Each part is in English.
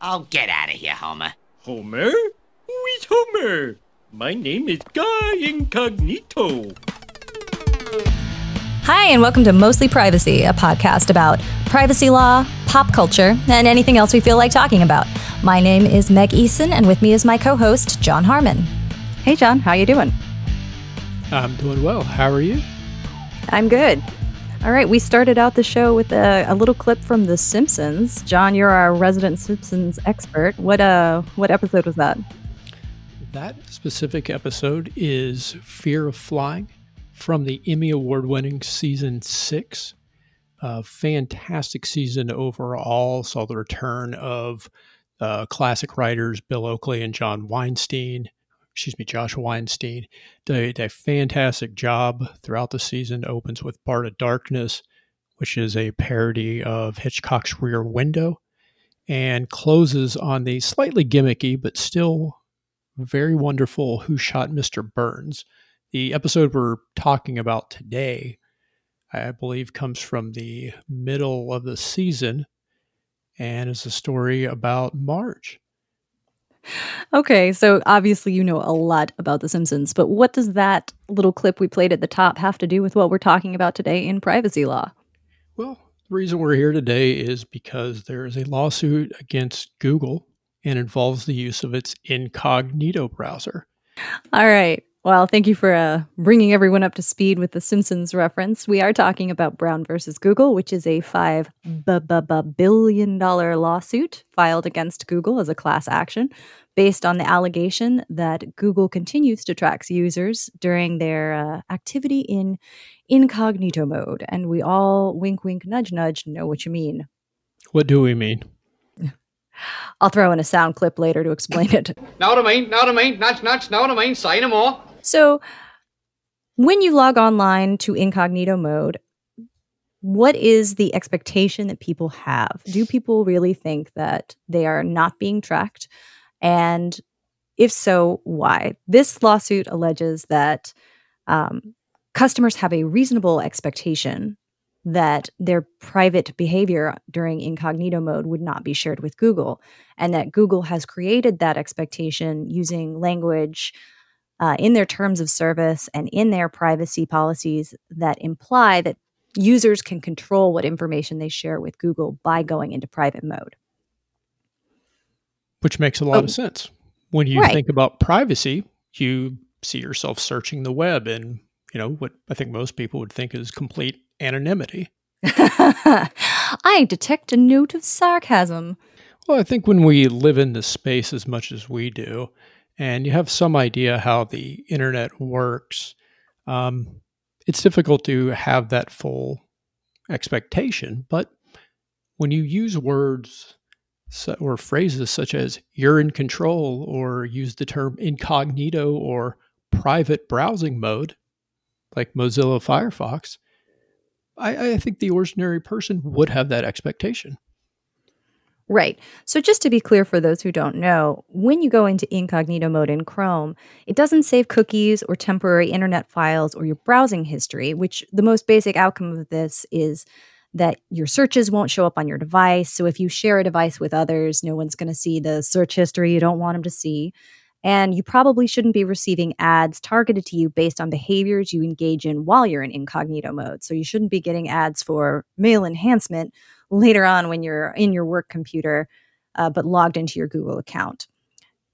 Oh, get out of here, Homer. Homer? Who is Homer? My name is Guy Incognito. Hi, and welcome to Mostly Privacy, a podcast about privacy law, pop culture, and anything else we feel like talking about. My name is Meg Eason, and with me is my co-host John Harmon. Hey, John, how you doing? I'm doing well. How are you? I'm good. All right, we started out the show with a, a, little clip from The Simpsons. John, you're our resident Simpsons expert. What uh, what episode was that? That specific episode is Fear of Flying from the Emmy Award winning season six. A fantastic season overall. Saw the return of uh, classic writers Bill Oakley and John Weinstein. Excuse me, Josh Weinstein. Did a fantastic job throughout the season. Opens with Bart of Darkness, which is a parody of Hitchcock's Rear Window, and closes on the slightly gimmicky but still very wonderful Who Shot Mr. Burns. The episode we're talking about today, I believe, comes from the middle of the season and is a story about Marge. Okay, so obviously you know a lot about The Simpsons, but what does that little clip we played at the top have to do with what we're talking about today in privacy law? Well, the reason we're here today is because there is a lawsuit against Google and involves the use of its incognito browser. All right. Well, thank you for uh, bringing everyone up to speed with the Simpsons reference. We are talking about Brown versus Google, which is a five billion dollar lawsuit filed against Google as a class action, based on the allegation that Google continues to track users during their uh, activity in incognito mode, and we all wink, wink, nudge, nudge know what you mean. What do we mean? I'll throw in a sound clip later to explain it. know what I mean? Know what I mean? Nudge, nudge, know what I mean? Say no more. So, when you log online to incognito mode, what is the expectation that people have? Do people really think that they are not being tracked? And if so, why? This lawsuit alleges that um, customers have a reasonable expectation that their private behavior during incognito mode would not be shared with Google, and that Google has created that expectation using language uh, in their terms of service and in their privacy policies that imply that users can control what information they share with Google by going into private mode. Which makes a lot oh, of sense. When you right. think about privacy, you see yourself searching the web and, you know, what I think most people would think is complete anonymity. I detect a note of sarcasm. Well, I think when we live in this space as much as we do, and you have some idea how the internet works, um, it's difficult to have that full expectation. But when you use words or phrases such as you're in control, or use the term incognito or private browsing mode, like Mozilla Firefox, I, I think the ordinary person would have that expectation. Right. So, just to be clear for those who don't know, when you go into incognito mode in Chrome, it doesn't save cookies or temporary internet files or your browsing history, which the most basic outcome of this is that your searches won't show up on your device. So, if you share a device with others, no one's going to see the search history you don't want them to see. And you probably shouldn't be receiving ads targeted to you based on behaviors you engage in while you're in incognito mode. So, you shouldn't be getting ads for male enhancement later on when you're in your work computer, uh, but logged into your Google account.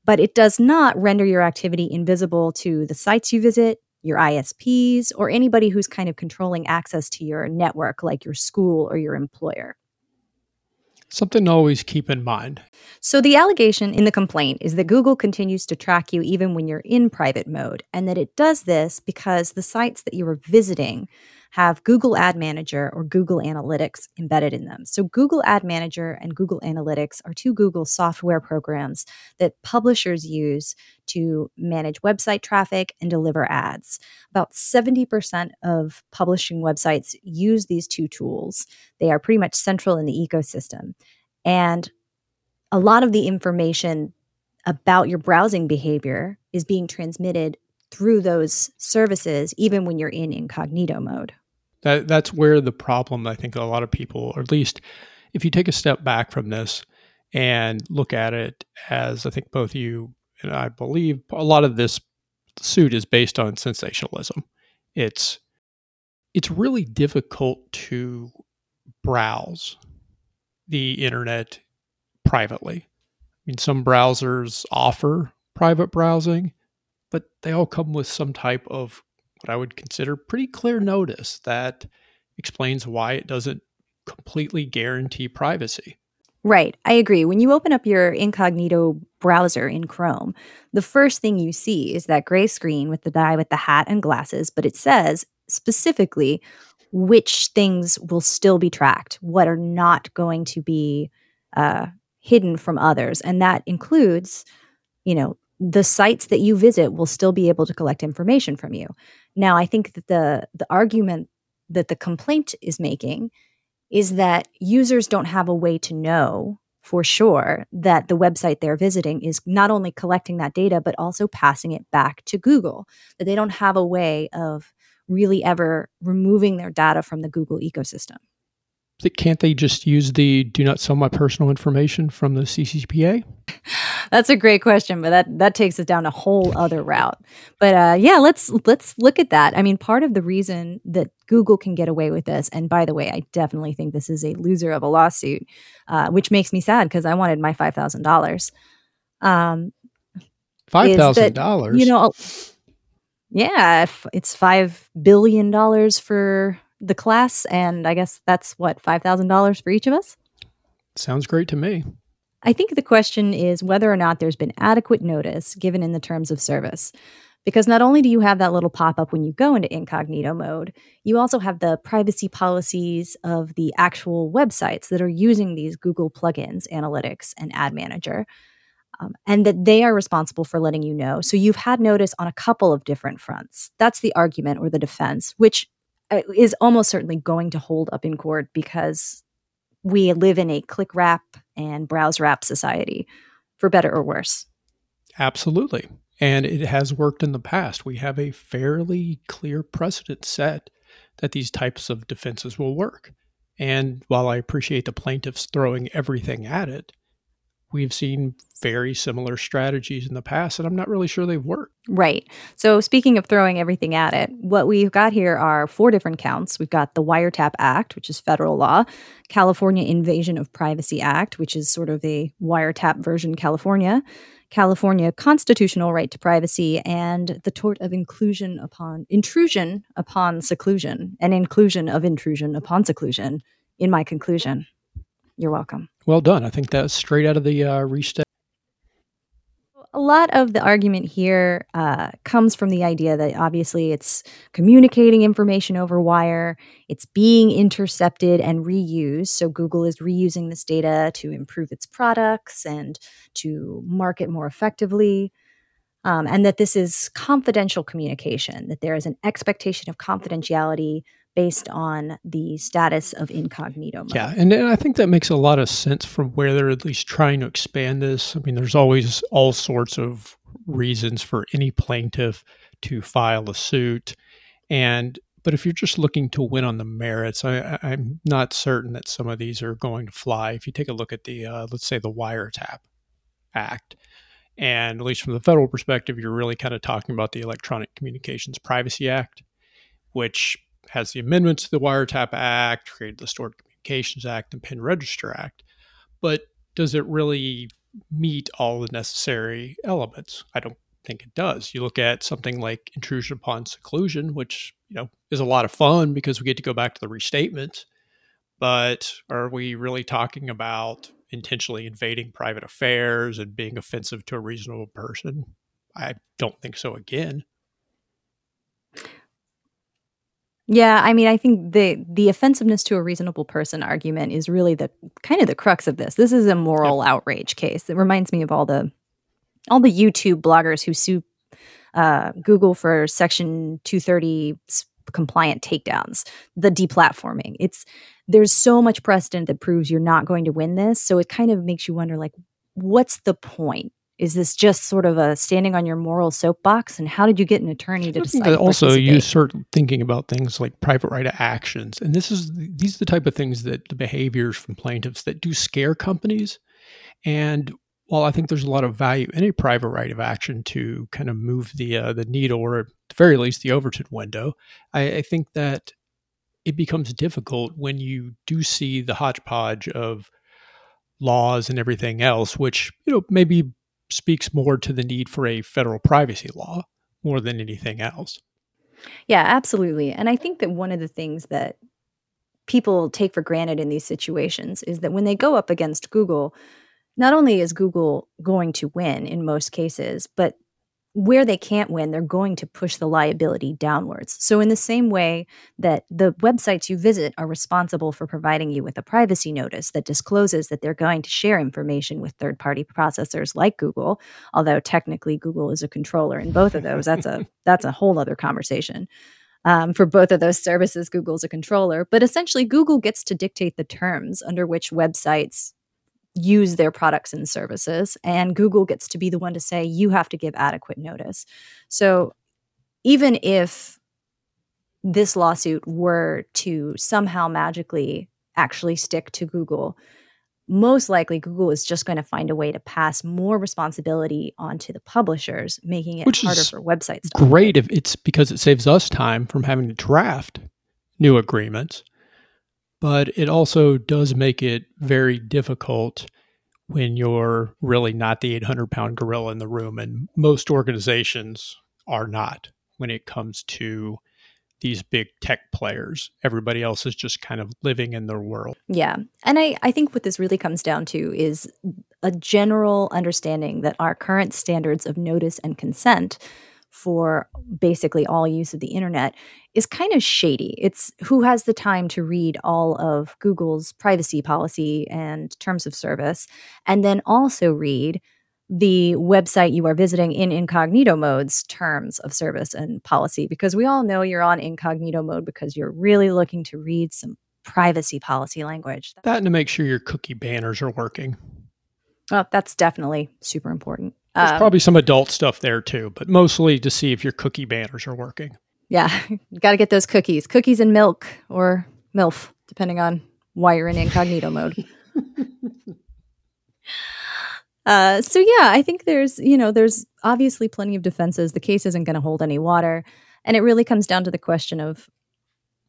But it does not render your activity invisible to the sites you visit, your ISPs, or anybody who's kind of controlling access to your network, like your school or your employer. Something to always keep in mind. So, the allegation in the complaint is that Google continues to track you even when you're in private mode, and that it does this because the sites that you are visiting have Google Ad Manager or Google Analytics embedded in them. So, Google Ad Manager and Google Analytics are two Google software programs that publishers use to manage website traffic and deliver ads. About 70% of publishing websites use these two tools. They are pretty much central in the ecosystem. And a lot of the information about your browsing behavior is being transmitted through those services, even when you're in incognito mode. That that's where the problem I think a lot of people, or at least if you take a step back from this and look at it as I think both you and I believe a lot of this suit is based on sensationalism. It's it's really difficult to browse the internet privately. I mean, some browsers offer private browsing, but they all come with some type of what I would consider pretty clear notice that explains why it doesn't completely guarantee privacy. Right. I agree. When you open up your incognito browser in Chrome, the first thing you see is that gray screen with the guy with the hat and glasses, but it says specifically which things will still be tracked, what are not going to be uh, hidden from others. And that includes, you know, the sites that you visit will still be able to collect information from you. Now, I think that the the argument that the complaint is making is that users don't have a way to know for sure that the website they're visiting is not only collecting that data, but also passing it back to Google, that they don't have a way of really ever removing their data from the Google ecosystem. Can't they just use the do not sell my personal information from the CCPA? That's a great question, but that that takes us down a whole other route. But uh, yeah, let's let's look at that. I mean, part of the reason that Google can get away with this, and by the way, I definitely think this is a loser of a lawsuit, uh, which makes me sad because I wanted my five thousand dollars. Um, five thousand dollars. You know, yeah, it's five billion dollars for the class, and I guess that's what five thousand dollars for each of us. Sounds great to me. I think the question is whether or not there's been adequate notice given in the terms of service. Because not only do you have that little pop up when you go into incognito mode, you also have the privacy policies of the actual websites that are using these Google plugins, analytics, and ad manager, um, and that they are responsible for letting you know. So you've had notice on a couple of different fronts. That's the argument or the defense, which uh, is almost certainly going to hold up in court because we live in a click wrap and browse wrap society, for better or worse. Absolutely. And it has worked in the past. We have a fairly clear precedent set that these types of defenses will work. And while I appreciate the plaintiffs throwing everything at it, we've seen very similar strategies in the past, and I'm not really sure they've worked. Right. So, speaking of throwing everything at it, what we've got here are four different counts. We've got the Wiretap Act, which is federal law, California Invasion of Privacy Act, which is sort of a wiretap version California, California constitutional right to privacy, and the tort of inclusion upon intrusion upon seclusion, and inclusion of intrusion upon seclusion. In my conclusion. You're welcome. Well done. I think that's straight out of the uh, restate. A lot of the argument here uh, comes from the idea that obviously it's communicating information over wire, it's being intercepted and reused. So Google is reusing this data to improve its products and to market more effectively. Um, and that this is confidential communication, that there is an expectation of confidentiality based on the status of incognito mode. Yeah, and, and, I think that makes a lot of sense from where they're at least trying to expand this. I mean, there's always all sorts of reasons for any plaintiff to file a suit, and but if you're just looking to win on the merits, I, am not certain that some of these are going to fly. If you take a look at the, uh, let's say, the Wiretap Act, and at least from the federal perspective, you're really kind of talking about the Electronic Communications Privacy Act, which has the amendments to the Wiretap Act, created the Stored Communications Act, and Pen Register Act. But does it really meet all the necessary elements? I don't think it does. You look at something like intrusion upon seclusion, which you know is a lot of fun because we get to go back to the restatement. But are we really talking about intentionally invading private affairs and being offensive to a reasonable person? I don't think so. Again, Yeah, I mean, I think the the offensiveness to a reasonable person argument is really the kind of the crux of this. This is a moral yep. outrage case. It reminds me of all the all the YouTube bloggers who sue uh, Google for Section 230 compliant takedowns, the deplatforming. It's there's so much precedent that proves you're not going to win this, so it kind of makes you wonder, like, what's the point? Is this just sort of a standing on your moral soapbox? And how did you get an attorney to decide to also you start thinking about things like private right of actions. And this is these are the type of things that the behaviors from plaintiffs that do scare companies. And while I think there's a lot of value in a private right of action to kind of move the uh, the needle, or at the very least the Overton window, I, I think that it becomes difficult when you do see the hodgepodge of laws and everything else, which you know maybe speaks more to the need for a federal privacy law more than anything else. Yeah, absolutely. And I think that one of the things that people take for granted in these situations is that when they go up against Google, not only is Google going to win in most cases, but where they can't win, they're going to push the liability downwards. So, in the same way that the websites you visit are responsible for providing you with a privacy notice that discloses that they're going to share information with third party processors like Google, although technically Google is a controller in both of those, that's a that's a whole other conversation. Um, for both of those services, Google's a controller, but essentially, Google gets to dictate the terms under which websites use their products and services and google gets to be the one to say you have to give adequate notice. So even if this lawsuit were to somehow magically actually stick to google most likely google is just going to find a way to pass more responsibility onto the publishers making it Which harder for websites to Great if it's because it saves us time from having to draft new agreements, but it also does make it very difficult when you're really not the 800 pound gorilla in the room. And most organizations are not when it comes to these big tech players. Everybody else is just kind of living in their world. Yeah. And I, I think what this really comes down to is a general understanding that our current standards of notice and consent for basically all use of the internet is kind of shady. It's who has the time to read all of Google's privacy policy and terms of service, and then also read the website you are visiting in incognito mode's terms of service and policy because we all know you're on incognito mode because you're really looking to read some privacy policy language. That and to make sure your cookie banners are working. Well, that's definitely super important. There's Um, probably some adult stuff there too, but mostly to see if your cookie banners are working. Yeah, you got to get those cookies, cookies and milk or MILF, depending on why you're in incognito mode. Uh, so yeah, I think there's you know there's obviously plenty of defenses. The case isn't going to hold any water, and it really comes down to the question of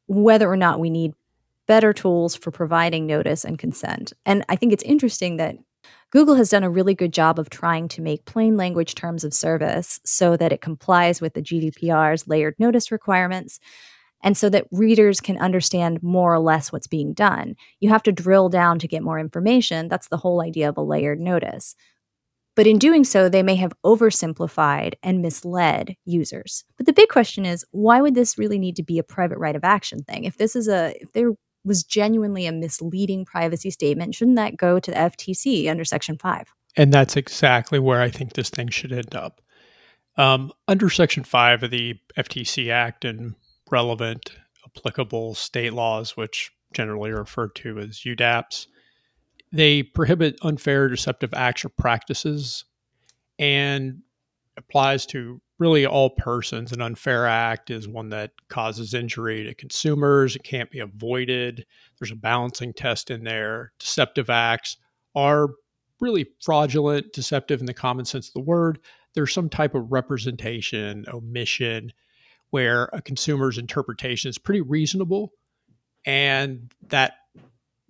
whether or not we need better tools for providing notice and consent. And I think it's interesting that Google has done a really good job of trying to make plain language terms of service so that it complies with the GDPR's layered notice requirements and so that readers can understand more or less what's being done. You have to drill down to get more information. That's the whole idea of a layered notice. But in doing so, they may have oversimplified and misled users. But the big question is why would this really need to be a private right of action thing? If this is a, if there was genuinely a misleading privacy statement, shouldn't that go to the FTC under Section 5? And that's exactly where I think this thing should end up. Um, under Section 5 of the FTC Act and relevant applicable state laws, which generally are referred to as UDAPs, they prohibit unfair, deceptive acts or practices and applies to really all persons. An unfair act is one that causes injury to consumers, it can't be avoided. There's a balancing test in there. Deceptive acts are really fraudulent, deceptive in the common sense of the word. There's some type of representation, omission, where a consumer's interpretation is pretty reasonable and that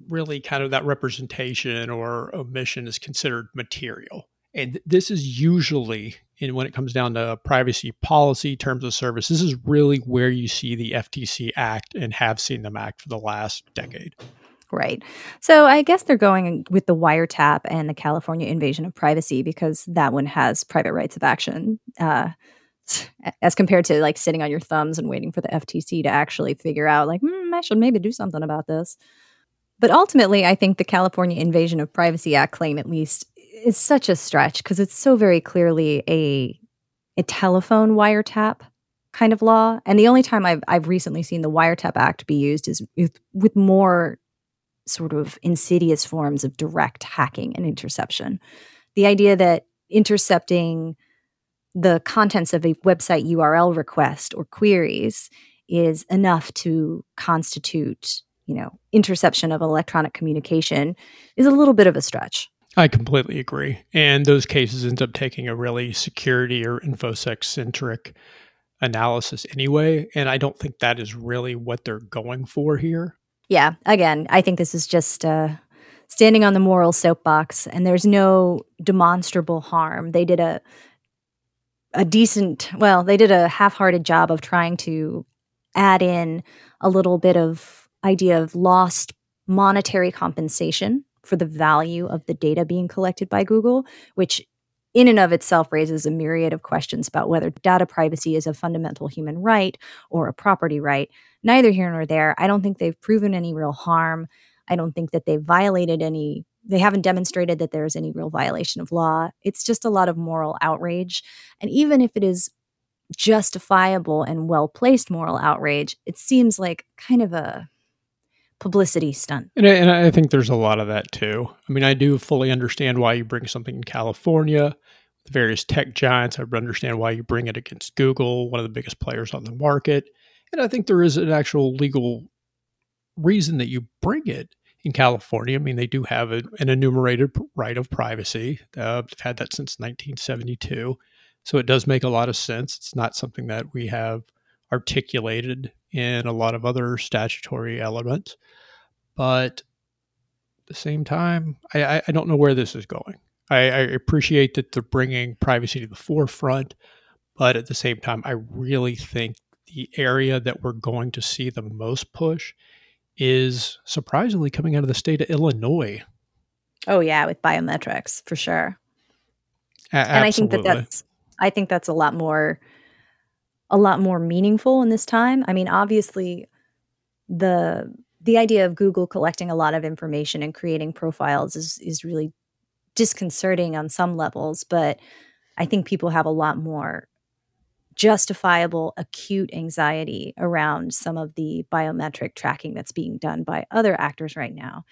really kind of that representation or omission is considered material and this is usually in when it comes down to privacy policy terms of service this is really where you see the ftc act and have seen them act for the last decade Right. So I guess they're going with the wiretap and the California invasion of privacy because that one has private rights of action. Uh, as compared to like sitting on your thumbs and waiting for the FTC to actually figure out, like, hmm, I should maybe do something about this. But ultimately, I think the California Invasion of Privacy Act claim, at least, is such a stretch because it's so very clearly a a telephone wiretap kind of law. And the only time I've I've recently seen the Wiretap Act be used is with, with more sort of insidious forms of direct hacking and interception. The idea that intercepting the contents of a website URL request or queries is enough to constitute, you know, interception of electronic communication is a little bit of a stretch. I completely agree. And those cases end up taking a really security or infosec centric analysis anyway. And I don't think that is really what they're going for here. Yeah. Again, I think this is just uh, standing on the moral soapbox, and there's no demonstrable harm. They did a a decent, well, they did a half-hearted job of trying to add in a little bit of idea of lost monetary compensation for the value of the data being collected by Google, which in and of itself raises a myriad of questions about whether data privacy is a fundamental human right or a property right. Neither here nor there. I don't think they've proven any real harm. I don't think that they've violated any, they haven't demonstrated that there's any real violation of law. It's just a lot of moral outrage. And even if it is justifiable and well placed moral outrage, it seems like kind of a publicity stunt. And I, and I think there's a lot of that too. I mean, I do fully understand why you bring something in California, the various tech giants. I understand why you bring it against Google, one of the biggest players on the market. And I think there is an actual legal reason that you bring it in California. I mean, they do have a, an enumerated right of privacy. Uh, they've had that since 1972. So it does make a lot of sense. It's not something that we have articulated in a lot of other statutory elements. But at the same time, I, I don't know where this is going. I, I appreciate that they're bringing privacy to the forefront, but at the same time, I really think the area that we're going to see the most push is surprisingly coming out of the state of Illinois. Oh yeah, with biometrics for sure. A- and I think that that's I think that's a lot more a lot more meaningful in this time. I mean, obviously the the idea of Google collecting a lot of information and creating profiles is is really disconcerting on some levels, but I think people have a lot more justifiable acute anxiety around some of the biometric tracking that's being done by other actors right now.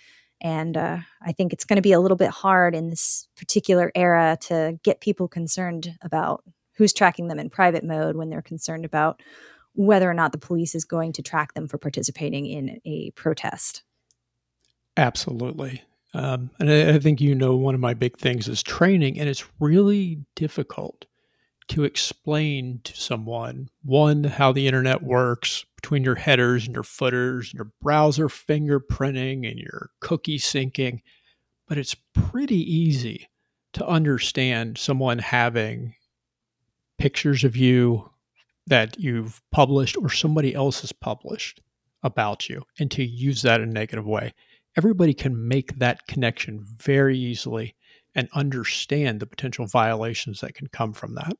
And uh, I think it's going to be a little bit hard in this particular era to get people concerned about who's tracking them in private mode when they're concerned about whether or not the police is going to track them for participating in a protest. Absolutely. Um, and I, I think you know one of my big things is training, and it's really difficult to explain to someone one how the internet works between your headers and your footers and your browser fingerprinting and your cookie syncing but it's pretty easy to understand someone having pictures of you that you've published or somebody else has published about you and to use that in a negative way. Everybody can make that connection very easily and understand the potential violations that can come from that.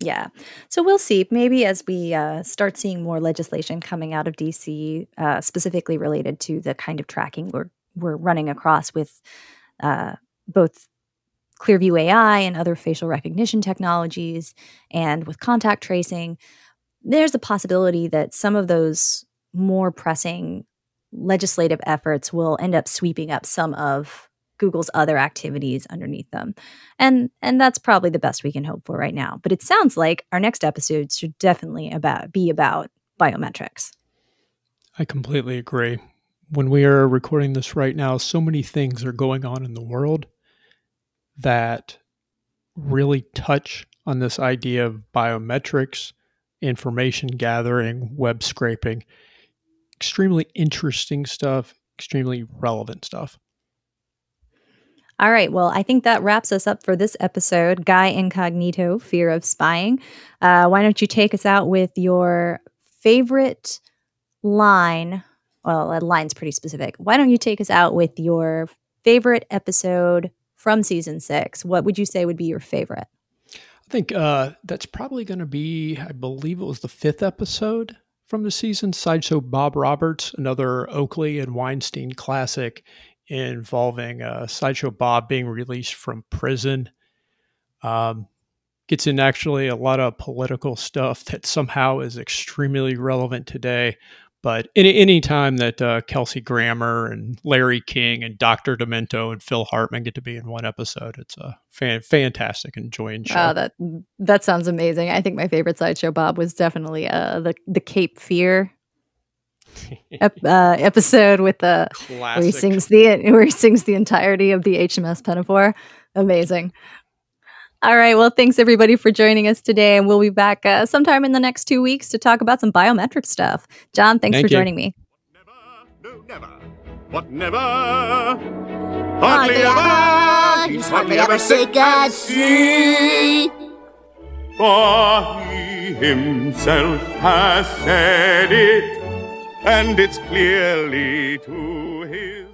Yeah. So we'll see. Maybe as we uh, start seeing more legislation coming out of DC, uh, specifically related to the kind of tracking we're we're running across with uh, both Clearview AI and other facial recognition technologies, and with contact tracing, there's a possibility that some of those more pressing legislative efforts will end up sweeping up some of Google's other activities underneath them. And and that's probably the best we can hope for right now. But it sounds like our next episode should definitely about be about biometrics. I completely agree. When we are recording this right now, so many things are going on in the world that really touch on this idea of biometrics, information gathering, web scraping. Extremely interesting stuff, extremely relevant stuff. All right. Well, I think that wraps us up for this episode. Guy Incognito, Fear of Spying. Uh, why don't you take us out with your favorite line? Well, that line's pretty specific. Why don't you take us out with your favorite episode from season six? What would you say would be your favorite? I think uh, that's probably going to be, I believe it was the fifth episode from the season, Sideshow Bob Roberts, another Oakley and Weinstein classic involving uh, Sideshow Bob being released from prison. Um, gets in actually a lot of political stuff that somehow is extremely relevant today. But any any time that uh, Kelsey Grammer and Larry King and Dr. Demento and Phil Hartman get to be in one episode, it's a fan, fantastic, enjoying show. Oh, that that sounds amazing. I think my favorite sideshow Bob was definitely uh, the the Cape Fear ep- uh, episode with the where he sings the where he sings the entirety of the HMS Pinafore. Amazing. All right. Well, thanks everybody for joining us today, and we'll be back uh, sometime in the next two weeks to talk about some biometric stuff. John, thanks Thank for you. joining me. No, never. What never? Hardly ever. He's hardly ever sick at sea. For he himself has said it, and it's clearly to his.